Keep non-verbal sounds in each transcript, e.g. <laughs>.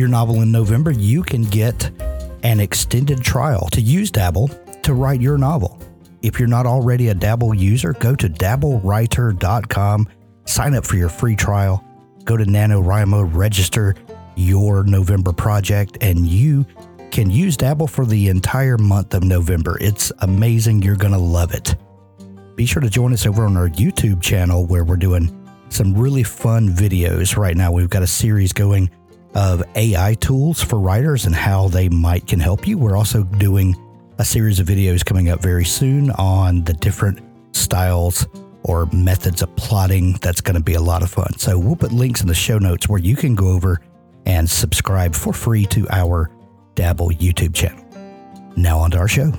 your novel in November, you can get an extended trial to use Dabble to write your novel. If you're not already a Dabble user, go to dabblewriter.com, sign up for your free trial, go to NaNoWriMo, register your November project, and you can use Dabble for the entire month of November. It's amazing. You're going to love it. Be sure to join us over on our YouTube channel where we're doing some really fun videos right now. We've got a series going of AI tools for writers and how they might can help you. We're also doing a series of videos coming up very soon on the different styles or methods of plotting. That's going to be a lot of fun. So we'll put links in the show notes where you can go over and subscribe for free to our Dabble YouTube channel. Now on to our show.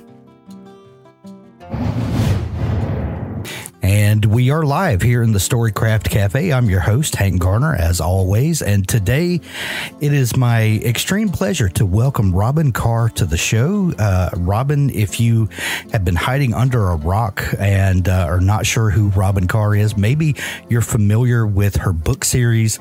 And we are live here in the Storycraft Cafe. I'm your host, Hank Garner, as always. And today it is my extreme pleasure to welcome Robyn Carr to the show. Uh, Robyn, if you have been hiding under a rock and uh, are not sure who Robyn Carr is, maybe you're familiar with her book series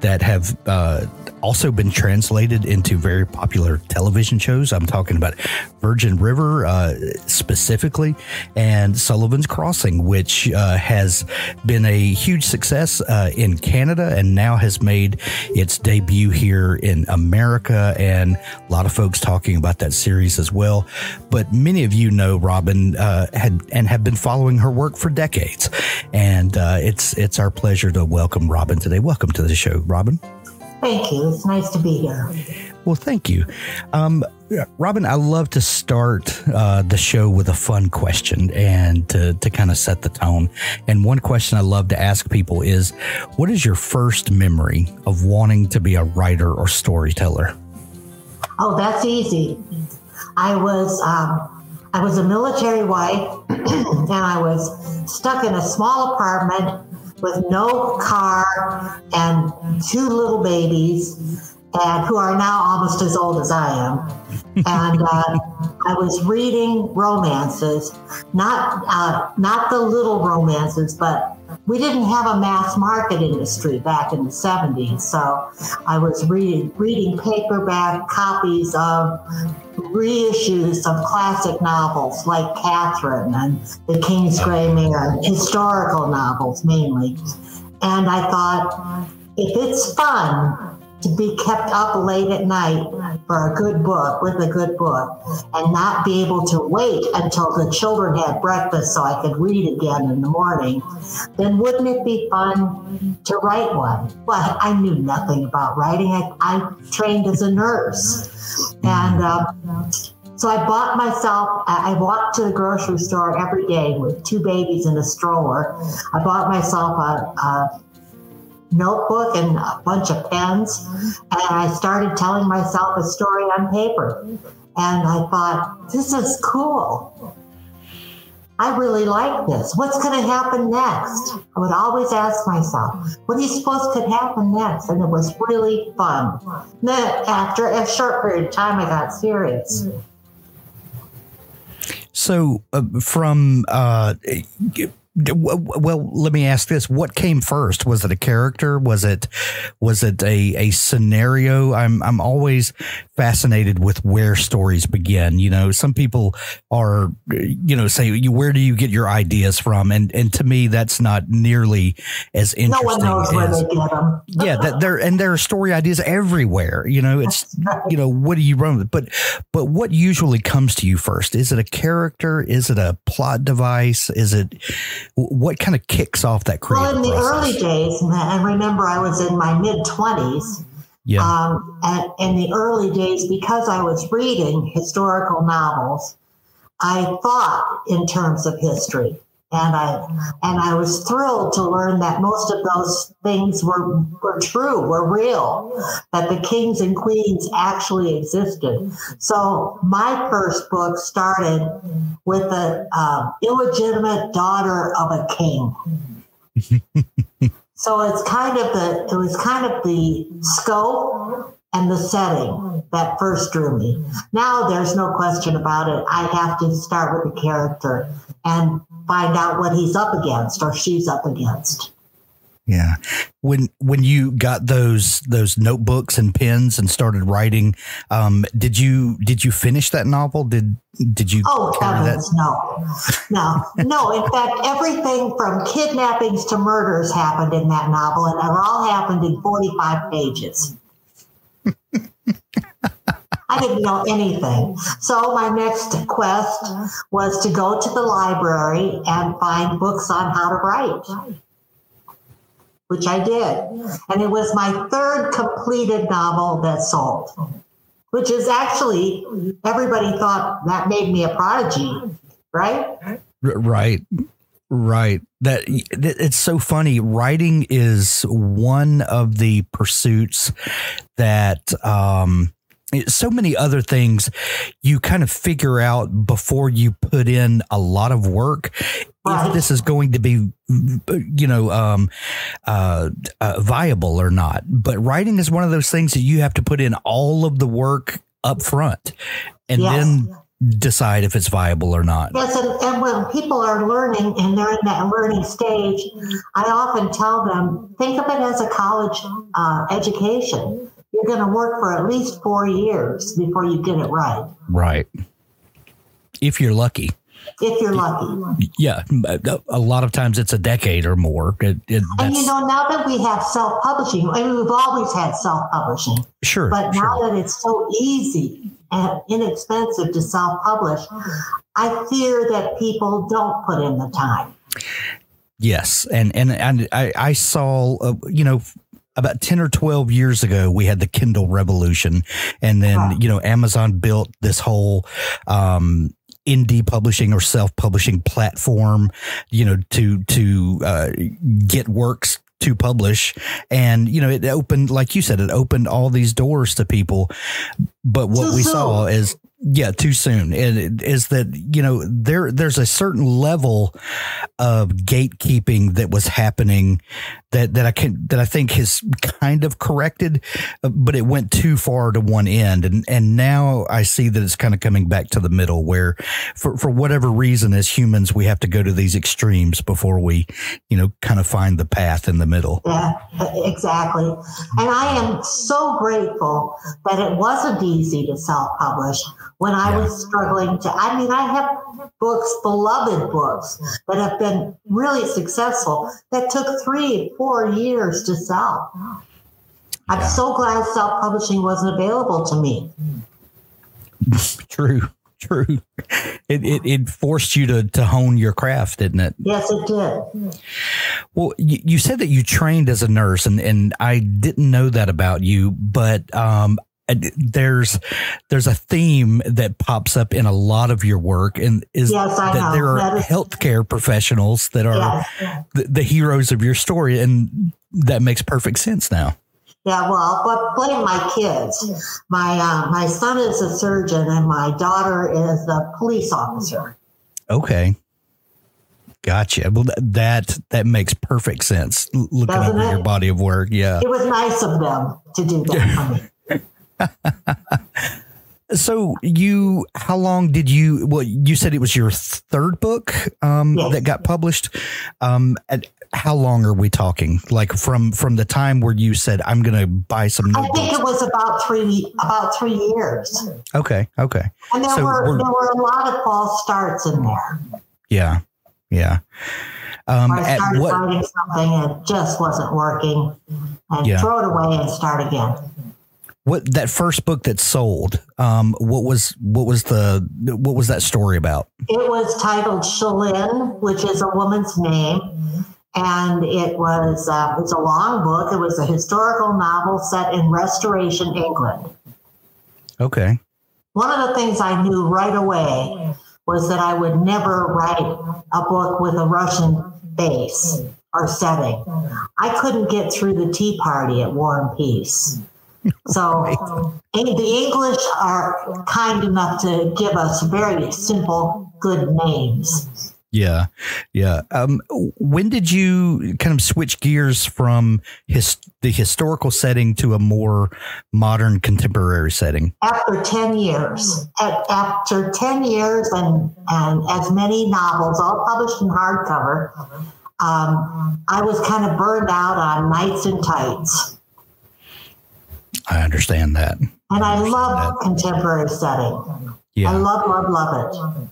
that have uh, also been translated into very popular television shows. I'm talking about Virgin River uh, specifically and Sullivan's Crossing, which uh, has been a huge success uh, in Canada and now has made its debut here in America. And a lot of folks talking about that series as well. But many of you know Robyn uh, had and have been following her work for decades. And uh, it's it's our pleasure to welcome Robyn today. Welcome to the show, Robyn. Thank you. It's nice to be here. Well, thank you. Um, Robyn, I love to start uh, the show with a fun question and to, to kind of set the tone. And one question I love to ask people is what is your first memory of wanting to be a writer or storyteller? Oh, that's easy. I was um, I was a military wife <clears throat> and I was stuck in a small apartment with no car and two little babies and who are now almost as old as I am. And uh, I was reading romances, not uh, not the little romances, but we didn't have a mass market industry back in the 70s. So I was reading reading paperback copies of reissues of classic novels like Catherine and The King's Gray Mare, historical novels mainly. And I thought, if it's fun, to be kept up late at night for a good book with a good book and not be able to wait until the children had breakfast so I could read again in the morning, then wouldn't it be fun to write one? Well, I knew nothing about writing. I, I trained as a nurse. And um, so I bought myself, I walked to the grocery store every day with two babies in a stroller. I bought myself a, a notebook and a bunch of pens. And I started telling myself a story on paper. And I thought, this is cool. I really like this. What's going to happen next? I would always ask myself, what do you suppose could happen next? And it was really fun. Then, after a short period of time, I got serious. So, uh, from uh, well let me ask this. What came first? Was it a character? Was it was it a, a scenario? I'm i'm always fascinated with where stories begin. You know some people are you know say where do you get your ideas from? And and to me that's not nearly as interesting no one knows as, where they get them. <laughs> yeah that there and there are story ideas everywhere. You know it's you know what do you run with? But but what usually comes to you first? Is it a character? Is it a plot device? Is it what kind of kicks off that creative well in the process? early days and remember i was in my mid 20s yeah. Um, and in the early days, because I was reading historical novels, I thought in terms of history. And I and I was thrilled to learn that most of those things were were true, were real, that the kings and queens actually existed. So my first book started with the uh, illegitimate daughter of a king. <laughs> so it's kind of the it was kind of the scope and the setting that first drew me. Now there's no question about it. I have to start with the character and find out what he's up against or she's up against. Yeah. When when you got those those notebooks and pens and started writing, um, did you did you finish that novel? Did did you Oh heavens, no. No. No. In fact, everything from kidnappings to murders happened in that novel, and it all happened in 45 pages. I didn't know anything. So my next quest was to go to the library and find books on how to write, which I did. And it was my third completed novel that sold, which is actually, everybody thought that made me a prodigy, right? Right. Right. That it's so funny. Writing is one of the pursuits that um so many other things you kind of figure out before you put in a lot of work if this is going to be you know um, uh, uh, viable or not but writing is one of those things that you have to put in all of the work up front and yes. then decide if it's viable or not. Yes, and, and, when people are learning and they're in that learning stage, I often tell them think of it as a college uh, education you're going to work for at least four years before you get it right. Right. If you're lucky. If you're lucky. Yeah. A lot of times it's a decade or more. It, it, and you know, now that we have self publishing, I mean, we've always had self publishing. Sure. But sure. now that it's so easy and inexpensive to self publish, I fear that people don't put in the time. Yes, and and and I, I saw, uh, you know, about 10 or 12 years ago, we had the Kindle revolution. And then, you know, Amazon built this whole, um, indie publishing or self publishing platform, you know, to, to, uh, get works to publish. And, you know, it opened, like you said, it opened all these doors to people. But what we saw is, yeah, too soon. And is that you know there there's a certain level of gatekeeping that was happening that that I can that I think has kind of corrected, but it went too far to one end, and and now I see that it's kind of coming back to the middle, where for for whatever reason, as humans, we have to go to these extremes before we, you know, kind of find the path in the middle. Yeah, exactly. And I am so grateful that it wasn't easy to self publish when I yeah. was struggling to. I mean, I have books, beloved books, that have been really successful that took three, four years to sell. I'm yeah. so glad self publishing wasn't available to me. <laughs> True. True. It, it, it forced you to to hone your craft, didn't it? Yes, it did. Well, you, you said that you trained as a nurse, and and I didn't know that about you, but um, there's there's a theme that pops up in a lot of your work and is yes, that know. there are that healthcare professionals that are yes. the, the, heroes of your story and that makes perfect sense now yeah well but blame my kids my uh, my son is a surgeon and my daughter is a police officer okay Gotcha. Well, that that makes perfect sense. Looking Doesn't over it? your body of work, yeah. It was nice of them to do that for me. <laughs> so you how long did you well you said it was your third book um, yes. that got published. Um, how long are we talking? Like from from the time where you said i'm gonna buy some i think it was about three about three years. Okay okay. And there so were there were a lot of false starts in there. Yeah yeah. Um, I started what, writing something and it just wasn't working. And yeah. throw it away and start again what that first book that sold um, what was what was the what was that story about? It was titled Chelynne which is a woman's name. And it was uh, it's a long book. It was a historical novel set in restoration england. Okay. One of the things i knew right away was that I would never write a book with a Russian base or setting. I couldn't get through the Tea Party at War and Peace. <laughs> So the English are kind enough to give us very simple, good names. Yeah, yeah. Um, when did you kind of switch gears from his, the historical setting to a more modern contemporary setting? After ten years, after ten years, and and as many novels, all published in hardcover, um, I was kind of burned out on Knights and Tights. I understand that. And I, I love that. contemporary setting. Yeah. I love, love, love it.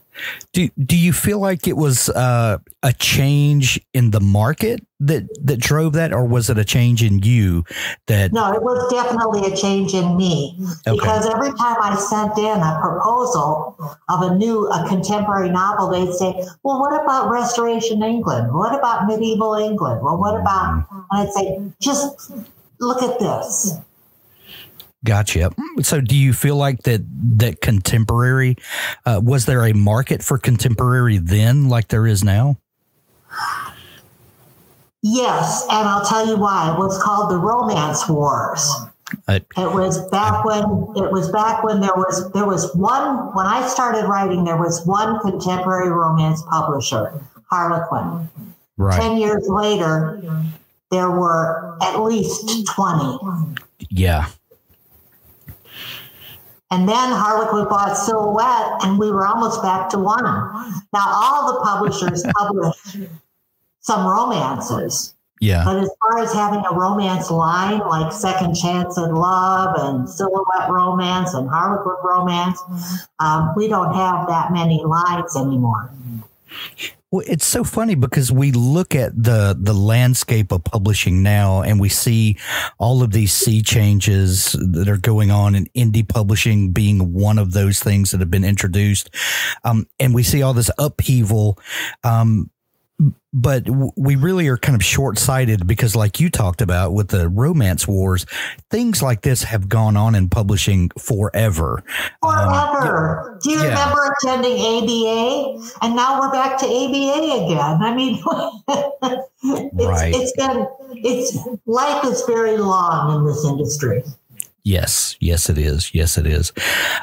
Do do you feel like it was uh, a change in the market that that drove that, or was it a change in you that? No, it was definitely a change in me okay. because every time I sent in a proposal of a new a contemporary novel, they'd say, "Well, what about Restoration England? What about medieval England? Well, what about?" Mm-hmm. And I'd say, "Just look at this." Gotcha. So, do you feel like that that contemporary uh, was there a market for contemporary then, like there is now? Yes, and I'll tell you why. It was called the Romance Wars. it was back when it was back when there was there was one when I started writing there was one contemporary romance publisher, Harlequin. Right. Ten years later, there were at least twenty. Yeah. And then Harlequin bought Silhouette, and we were almost back to one. Now, all the publishers <laughs> publish some romances. Yeah. But as far as having a romance line like Second Chance in Love and Silhouette Romance and Harlequin Romance, um, we don't have that many lines anymore. Well, it's so funny because we look at the the landscape of publishing now, and we see all of these sea changes that are going on, and indie publishing being one of those things that have been introduced. Um, and we see all this upheaval. Um, but we really are kind of short sighted because, like you talked about with the romance wars, things like this have gone on in publishing forever. Forever. Um, Do you yeah. remember attending ABA? And now we're back to ABA again. I mean, <laughs> it's, right. it's been, it's life is very long in this industry. Yes, yes, it is. Yes, it is.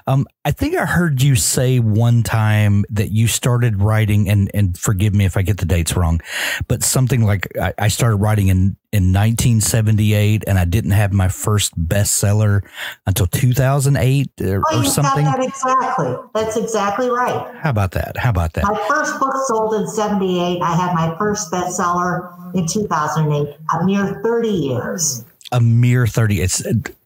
Um, I think I heard you say one time that you started writing, and and forgive me if I get the dates wrong, but something like I, I started writing in in 1978, and I didn't have my first bestseller until 2008 or, oh, or something. that exactly. That's exactly right. How about that? How about that? My first book sold in 78. I had my first bestseller in 2008. A mere 30 years. A mere 30. It's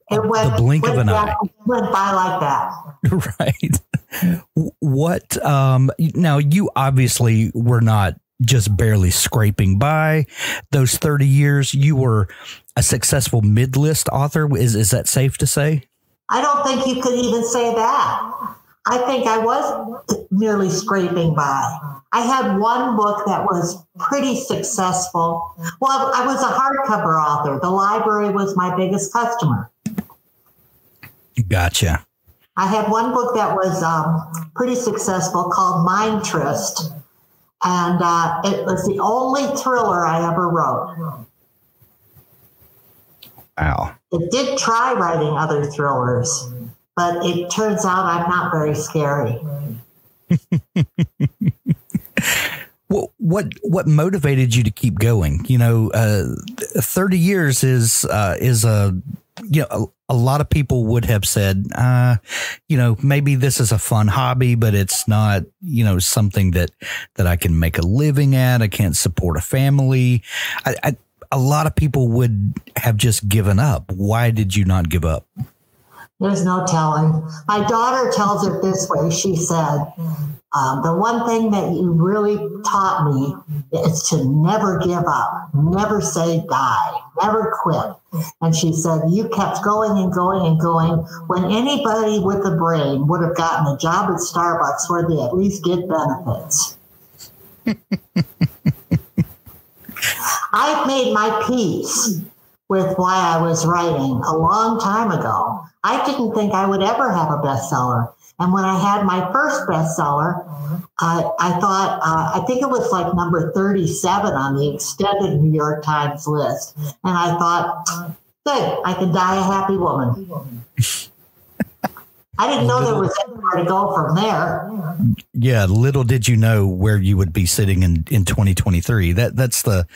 it went, the blink of an eye. Went by like that. <laughs> right. What, um, now you obviously were not just barely scraping by those 30 years. You were a successful mid list author. Is, is that safe to say? I don't think you could even say that. I think I was merely scraping by. I had one book that was pretty successful. Well, I was a hardcover author. The library was my biggest customer. Gotcha. I had one book that was um, pretty successful called Mind Tryst. And uh, it was the only thriller I ever wrote. Wow. It did try writing other thrillers, but it turns out I'm not very scary. <laughs> what what what motivated you to keep going? You know, uh, thirty years is uh, is a you know a lot of people would have said, uh, you know, maybe this is a fun hobby, but it's not, you know, something that that I can make a living at. I can't support a family. I, I, a lot of people would have just given up. Why did you not give up? There's no telling. My daughter tells it this way. She said, um, the one thing that you really taught me is to never give up, never say die, never quit. And she said, You kept going and going and going when anybody with a brain would have gotten a job at Starbucks where they at least get benefits. <laughs> I've made my peace with why I was writing a long time ago. I didn't think I would ever have a bestseller. And when I had my first bestseller, uh, I thought, uh, I think it was like number 37 on the extended New York Times list. And I thought, good, I can die a happy woman. I didn't know there was anywhere to go from there. Yeah, little did you know where you would be sitting in, in 2023. That that's the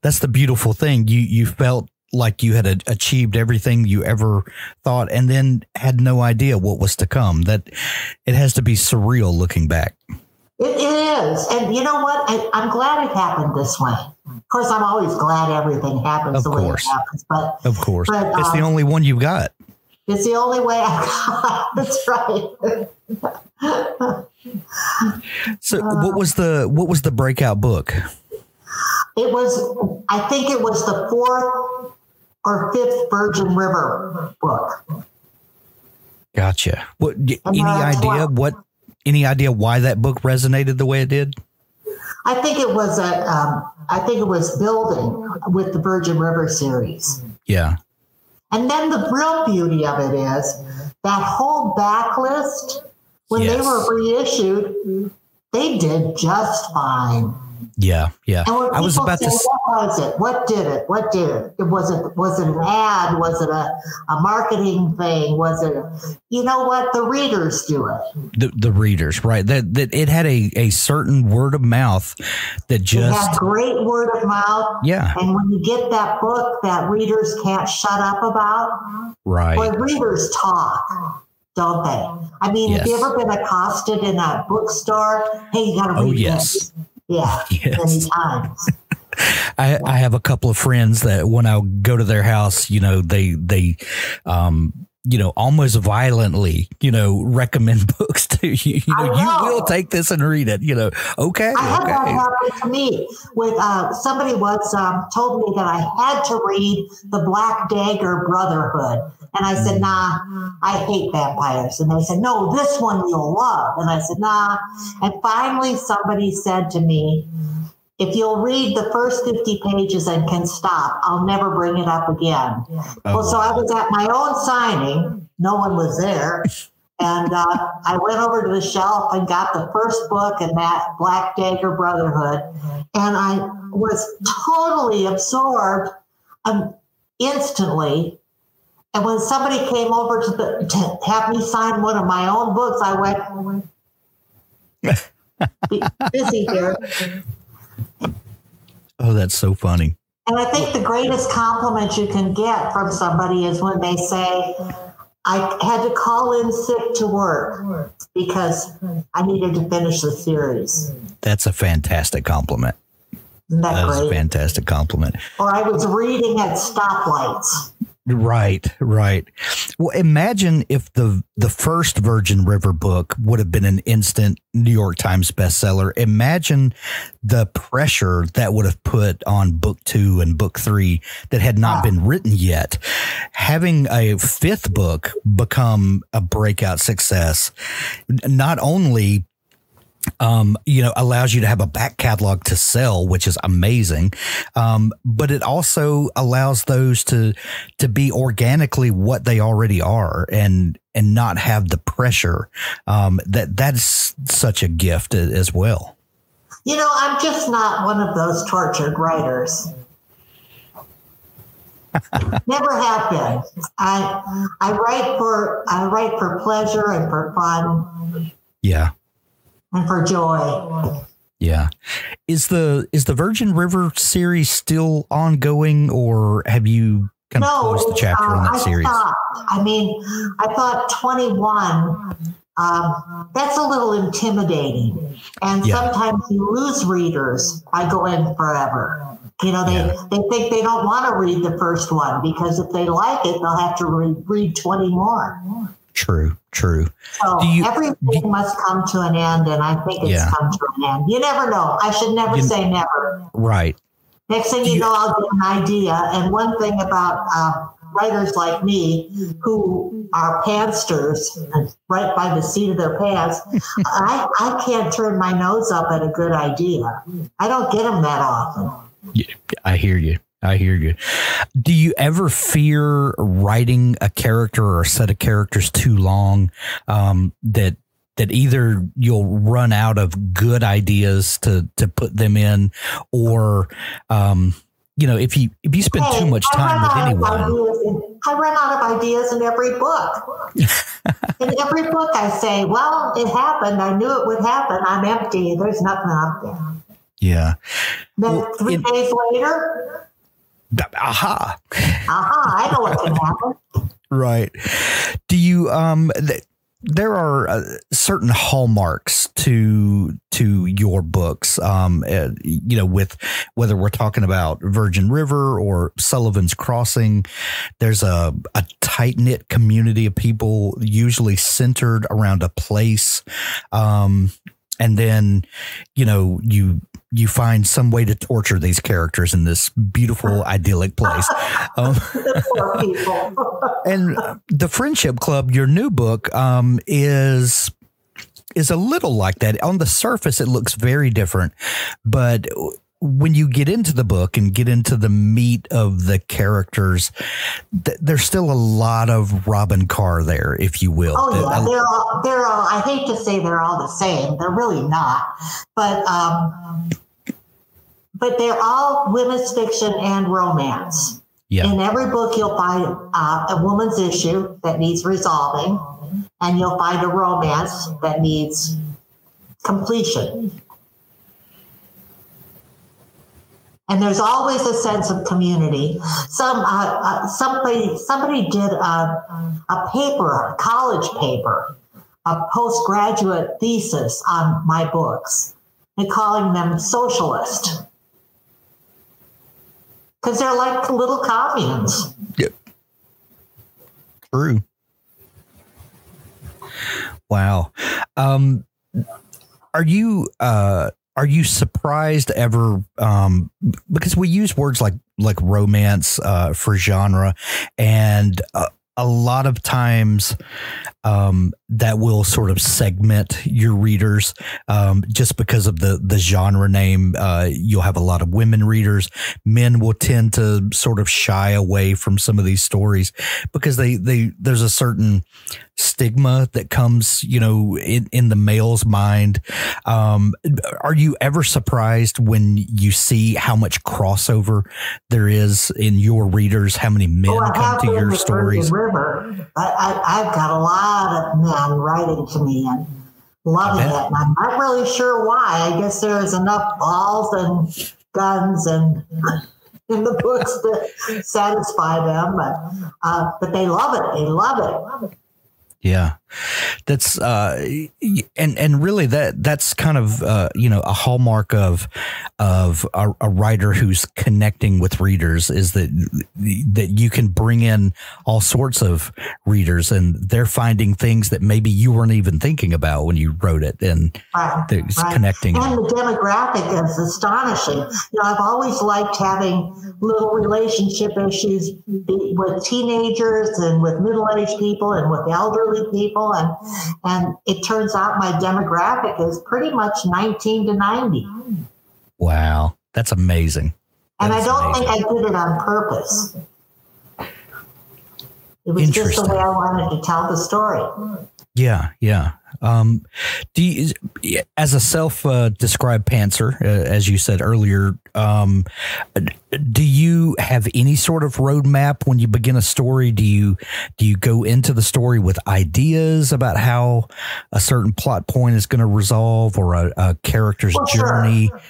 that's the beautiful thing. You you felt like you had achieved everything you ever thought and then had no idea what was to come. That it has to be surreal looking back. It, it is. And you know what? I, am glad it happened this way. Of course, I'm always glad everything happens of the course. way it happens. But of course, but, it's um, the only one you've got. It's the only way <laughs> I got. That's right. so, what was the what was the breakout book? It was, I think it was the fourth or fifth Virgin River book. Gotcha. What? Any idea what? Any idea why that book resonated the way it did? I think it was a. Um, I think it was building with the Virgin River series. Yeah. And then the real beauty of it is that whole backlist, when yes. they were reissued, they did just fine. Yeah, yeah. I was about say, to. What was it? What did it? What did it? Was it was it an ad? Was it a, a marketing thing? Was it? A, you know what? The readers do it. The the readers, right? That that it had a a certain word of mouth that just great word of mouth. Yeah. And when you get that book that readers can't shut up about, right? Boy, readers talk don't they? I mean, yes. have you ever been accosted in a bookstore? Hey, you got to oh, read oh, yes. this. Yeah, <laughs> yes. many times. I, I have a couple of friends that when I go to their house, you know, they they um you know, almost violently, you know, recommend <laughs> books to you. You know, know. you will take this and read it. You know, okay. I had okay. that happen to me with uh, somebody once um, told me that I had to read the Black Dagger Brotherhood, and I said, Nah, I hate vampires. And they said, No, this one you'll love. And I said, Nah. And finally, somebody said to me, if you'll read the first 50 pages and can stop, I'll never bring it up again. Oh. Well, so I was at my own signing. No one was there. <laughs> And uh, I went over to the shelf and got the first book in that Black Dagger Brotherhood. And I was totally absorbed um, instantly. And when somebody came over to, the, to have me sign one of my own books, I went, oh, <laughs> busy here. Oh, that's so funny. And I think the greatest compliment you can get from somebody is when they say, I had to call in sick to work because I needed to finish the series. That's a fantastic compliment. Isn't that, that is a fantastic compliment. Or I was reading at stoplights. Right, right. Well, imagine if the the first Virgin River book would have been an instant New York Times bestseller. Imagine the pressure that would have put on book 2 and book 3 that had not been written yet. Having a fifth book become a breakout success not only um, you know, allows you to have a back catalog to sell, which is amazing. Um, but it also allows those to to be organically what they already are, and and not have the pressure. Um, that that's such a gift as well. You know, I'm just not one of those tortured writers. <laughs> Never have been. I I write for I write for pleasure and for fun. Yeah and for joy. Yeah. Is the is the Virgin River series still ongoing or have you kind of closed the chapter uh, on that I series? Stopped. I mean, I thought 21 um, that's a little intimidating. And yeah. sometimes you lose readers by going forever. You know, they, yeah. they think they don't want to read the first one because if they like it, they'll have to re- read 20 more. True, true. So you, everything must come to an end, and I think it's yeah. come to an end. You never know. I should never you, say never. Right. Next thing you, you, know, I'll get an idea. And one thing about uh, writers like me who are pantsters right by the seat of their pants, <laughs> I, I can't turn my nose up at a good idea. I don't get them that often. Yeah, I hear you. I hear you. Do you ever fear writing a character or a set of characters too long um, that that either you'll run out of good ideas to to put them in, or um, you know, if you if you spend hey, too much time with anyone. I run out of ideas in every book. <laughs> in every book, I say, "Well, it happened. I knew it would happen. I'm empty. There's nothing out there." Yeah. Then well, three in, days later. Aha. Aha! I know what can happen. <laughs> Right. Do you um? Th- there are uh, certain hallmarks to to your books um uh, you know with whether we're talking about virgin river or sullivan's crossing there's a, a tight-knit community of people usually centered around a place um and then you know you you find some way to torture these characters in this beautiful idyllic place. <laughs> Um, <laughs> and the friendship club your new book um, is is a little like that. On the surface it looks very different but when you get into the book and get into the meat of the characters, th- there's still a lot of Robyn Carr there, if you will. Oh yeah, they're all they're all. I hate to say they're all the same. They're really not, but um, but they're all women's fiction and romance. Yeah. In every book, you'll find uh, a woman's issue that needs resolving, and you'll find a romance that needs completion. And there's always a sense of community. Some uh, uh, somebody somebody did a, a paper, a college paper, a postgraduate thesis on my books, and calling them socialist because they're like little communes. Yep. True. Wow. Um, are you uh, are you surprised ever um, because we use words like like romance uh, for genre and uh, a lot of times um, that will sort of segment your readers um, just because of the the genre name. Uh, you'll have a lot of women readers. Men will tend to sort of shy away from some of these stories because they they there's a certain stigma that comes, you know, in, in the male's mind. Um, are you ever surprised when you see how much crossover there is in your readers? How many men well, come to your stories? River, I, I, have got a lot of men writing to me and loving it. And I'm not really sure why. I guess there's enough balls and guns and <laughs> in the books to satisfy them, but uh, but they love it. They love it. Yeah, that's uh, and and really that that's kind of uh, you know a hallmark of of a, a, writer who's connecting with readers is that that you can bring in all sorts of readers and they're finding things that maybe you weren't even thinking about when you wrote it and right, right. connecting. And the demographic is astonishing. You know, I've always liked having little relationship issues with teenagers and with middle aged people and with elderly elderly people, and and it turns out my demographic is pretty much 19 to 90. Wow, that's amazing. And I don't amazing. think I did it on purpose. It was just the way I wanted to tell the story. Yeah, yeah. Um, do you, as a self-described uh, pantser, uh, as you said earlier, um, do you have any sort of roadmap when you begin a story? Do you do you go into the story with ideas about how a certain plot point is going to resolve or a, a character's well, journey? Sure.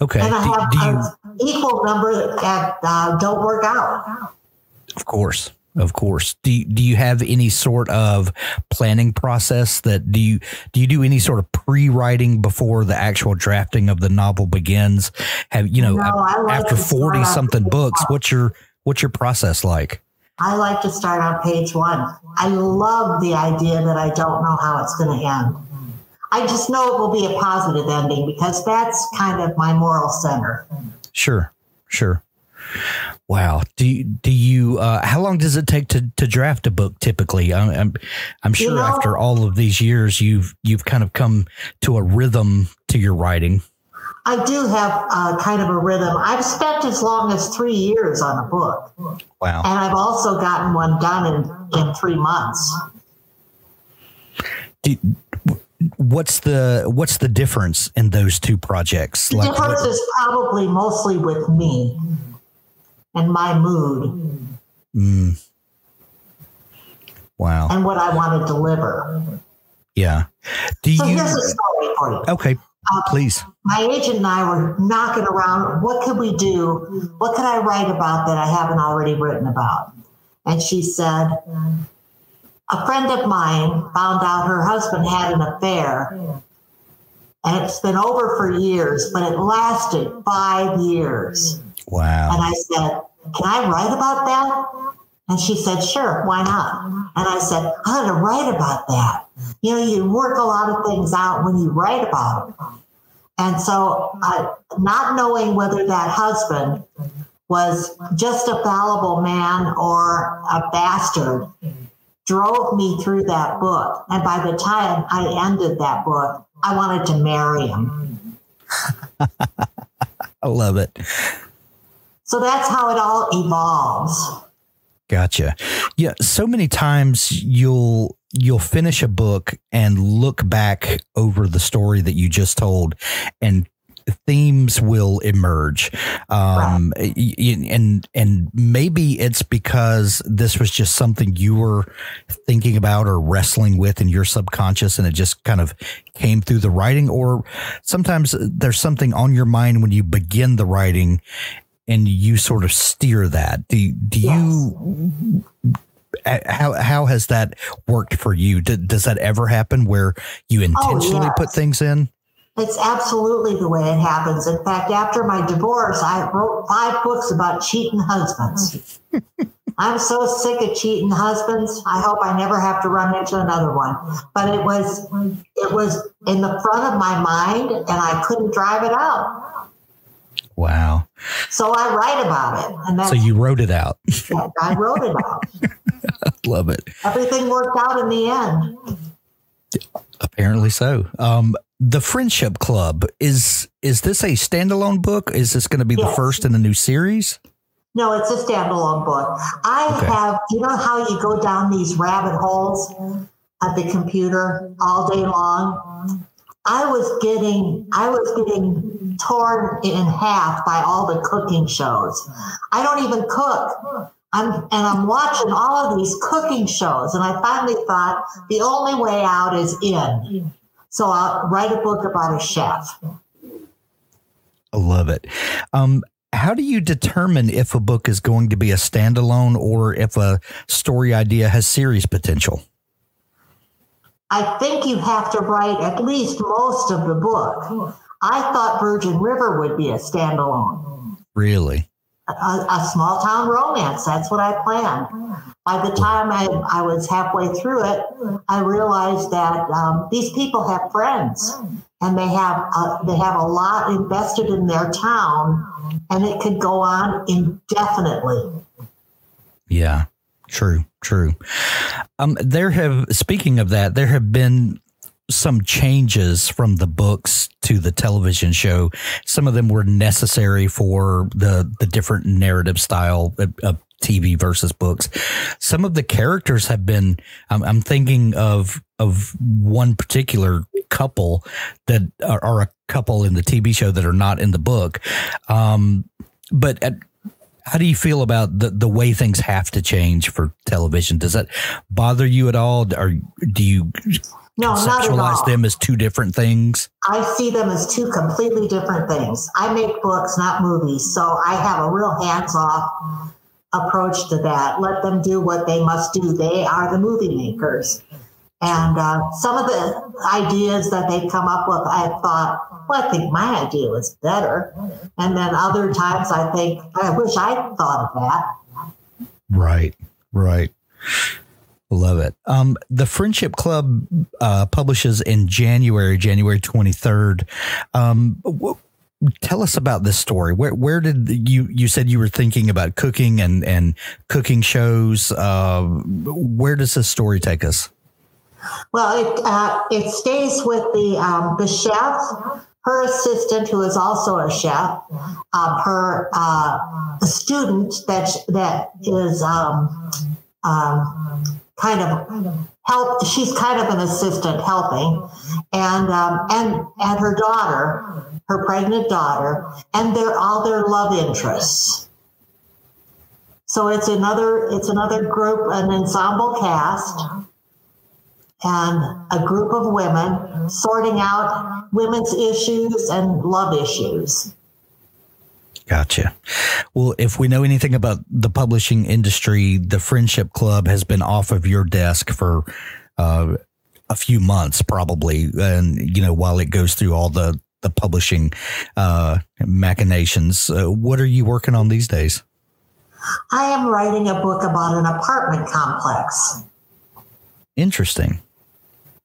Okay. And I do, have do you, equal number that uh, don't work out. Of course of course. Do you, do you have any sort of planning process that do you do you do any sort of pre-writing before the actual drafting of the novel begins? Have you know no, after 40 something books, what's your what's your process like? I like to start on page 1. I love the idea that I don't know how it's going to end. I just know it will be a positive ending because that's kind of my moral center. Sure. Sure. Wow. Do you, do you? Uh, how long does it take to, to draft a book? Typically, I'm I'm, I'm sure you know, after all of these years, you've you've kind of come to a rhythm to your writing. I do have uh, kind of a rhythm. I've spent as long as three years on a book. Wow. And I've also gotten one done in, in three months. Do, what's the what's the difference in those two projects? The like, difference what, is probably mostly with me and my mood. Mm. Wow. And what I want to deliver. Yeah. Do so you, here's a story for you. Okay. Uh, Please. My agent and I were knocking around. What could we do? What could I write about that I haven't already written about? And she said, a friend of mine found out her husband had an affair. And it's been over for years, but it lasted five years. Wow. And I said, Can I write about that? And she said, Sure, why not? And I said, I'm going to write about that. You know, you work a lot of things out when you write about it. And so, uh, not knowing whether that husband was just a fallible man or a bastard drove me through that book. And by the time I ended that book, I wanted to marry him. <laughs> I love it. So that's how it all evolves. Gotcha. Yeah, so many times you'll you'll finish a book and look back over the story that you just told and themes will emerge um, right. and and maybe it's because this was just something you were thinking about or wrestling with in your subconscious and it just kind of came through the writing or sometimes there's something on your mind when you begin the writing and you sort of steer that. Do do yes. you? How how has that worked for you? does that ever happen where you oh, intentionally oh, yes. put things in? It's absolutely the way it happens. In fact, after my divorce, I wrote five books about cheating husbands. <laughs> I'm so sick of cheating husbands. I hope I never have to run into another one. But it was it was in the front of my mind and I couldn't drive it out. Wow. So I write about it. And so you wrote it out. I wrote it out. <laughs> Love it. Everything worked out in the end. Apparently so. Um, the Friendship Club is is this a standalone book? Is this going to be yes. the first in a new series? No, it's a standalone book. I okay. have, you know, how you go down these rabbit holes at the computer all day long. I was getting, I was getting torn in half by all the cooking shows. I don't even cook. I'm, and I'm watching all of these cooking shows, and I finally thought the only way out is in. So I'll write a book about a chef. I love it. Um, how do you determine if a book is going to be a standalone or if a story idea has series potential? I think you have to write at least most of the book. I thought Virgin River would be a standalone. Really? A, a, small town romance. That's what I planned. By the time I, I was halfway through it, I realized that um, these people have friends and they have a, they have a lot invested in their town, and it could go on indefinitely. Yeah, true, true. Um, there have speaking of that, there have been some changes from the books to the television show. Some of them were necessary for the the different narrative style of, of TV versus books. Some of the characters have been. Um, I'm thinking of of one particular couple that are, are, a couple in the TV show that are not in the book. Um, but at, how do you feel about the, the way things have to change for television? Does that bother you at all? Or do you no, conceptualize them as two different things? I see them as two completely different things. I make books, not movies, so I have a real hands-off approach to that. Let them do what they must do. They are the movie makers. And uh, some of the ideas that they come up with, I thought, well, I think my idea was better. And then other times I think, I wish I thought of that. Right, right. Love it. Um, the Friendship Club uh, publishes in January, January 23rd. Um, w- tell us about this story. Where where did you you said you were thinking about cooking and and cooking shows? Uh, where does this story take us? Well, it uh, it stays with the um, the chef, her assistant, who is also a chef, um, her uh, student that that is. Um, um, kind of help. She's kind of an assistant helping, and um, and and her daughter, her pregnant daughter, and they're all their love interests. So it's another it's another group, an ensemble cast, and a group of women sorting out women's issues and love issues. Gotcha. Well, if we know anything about the publishing industry, the Friendship Club has been off of your desk for uh, a few months, probably, and you know while it goes through all the the publishing uh, machinations. Uh, what are you working on these days? I am writing a book about an apartment complex. Interesting.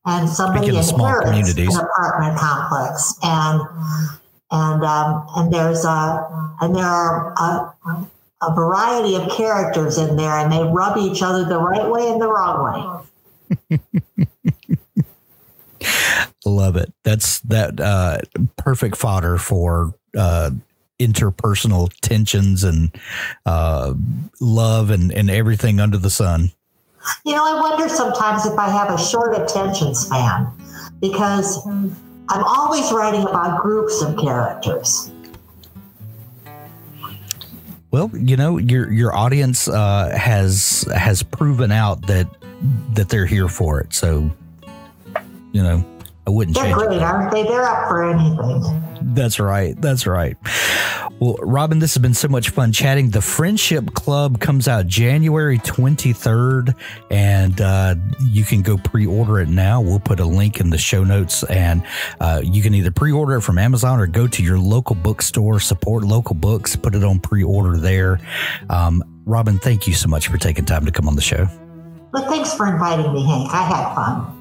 And somebody inherits an apartment complex, and and um, and there's a and there are a, a variety of characters in there, and they rub each other the right way and the wrong way. <laughs> Love it. That's that uh, perfect fodder for uh, interpersonal tensions and uh, love and, and everything under the sun. You know, I wonder sometimes if I have a short attention span because I'm always writing about groups of characters. Well, you know, your your audience uh, has has proven out that that they're here for it. So, you know, I wouldn't They're change great, aren't they? They're up for anything. That's right. That's right. Well, Robyn, this has been so much fun chatting. The Friendship Club comes out January 23rd, and uh, you can go pre order it now. We'll put a link in the show notes, and uh, you can either pre order it from Amazon or go to your local bookstore, support local books, put it on pre order there. Um, Robyn, thank you so much for taking time to come on the show. Well, thanks for inviting me, Hank. I had fun.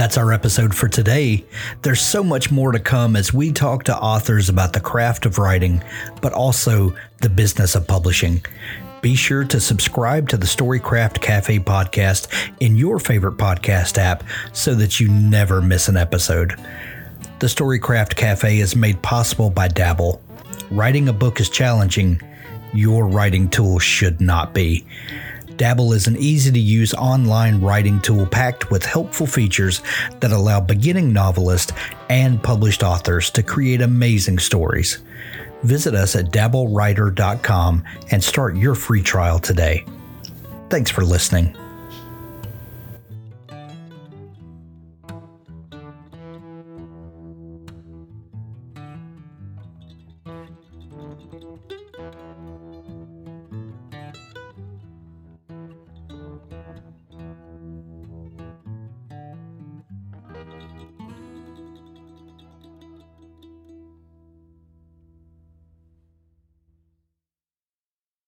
That's our episode for today. There's so much more to come as we talk to authors about the craft of writing, but also the business of publishing. Be sure to subscribe to the Storycraft Cafe podcast in your favorite podcast app so that you never miss an episode. The Storycraft Cafe is made possible by Dabble. Writing a book is challenging. Your writing tool should not be. Dabble is an easy to use online writing tool packed with helpful features that allow beginning novelists and published authors to create amazing stories. Visit us at dabblewriter.com and start your free trial today. Thanks for listening.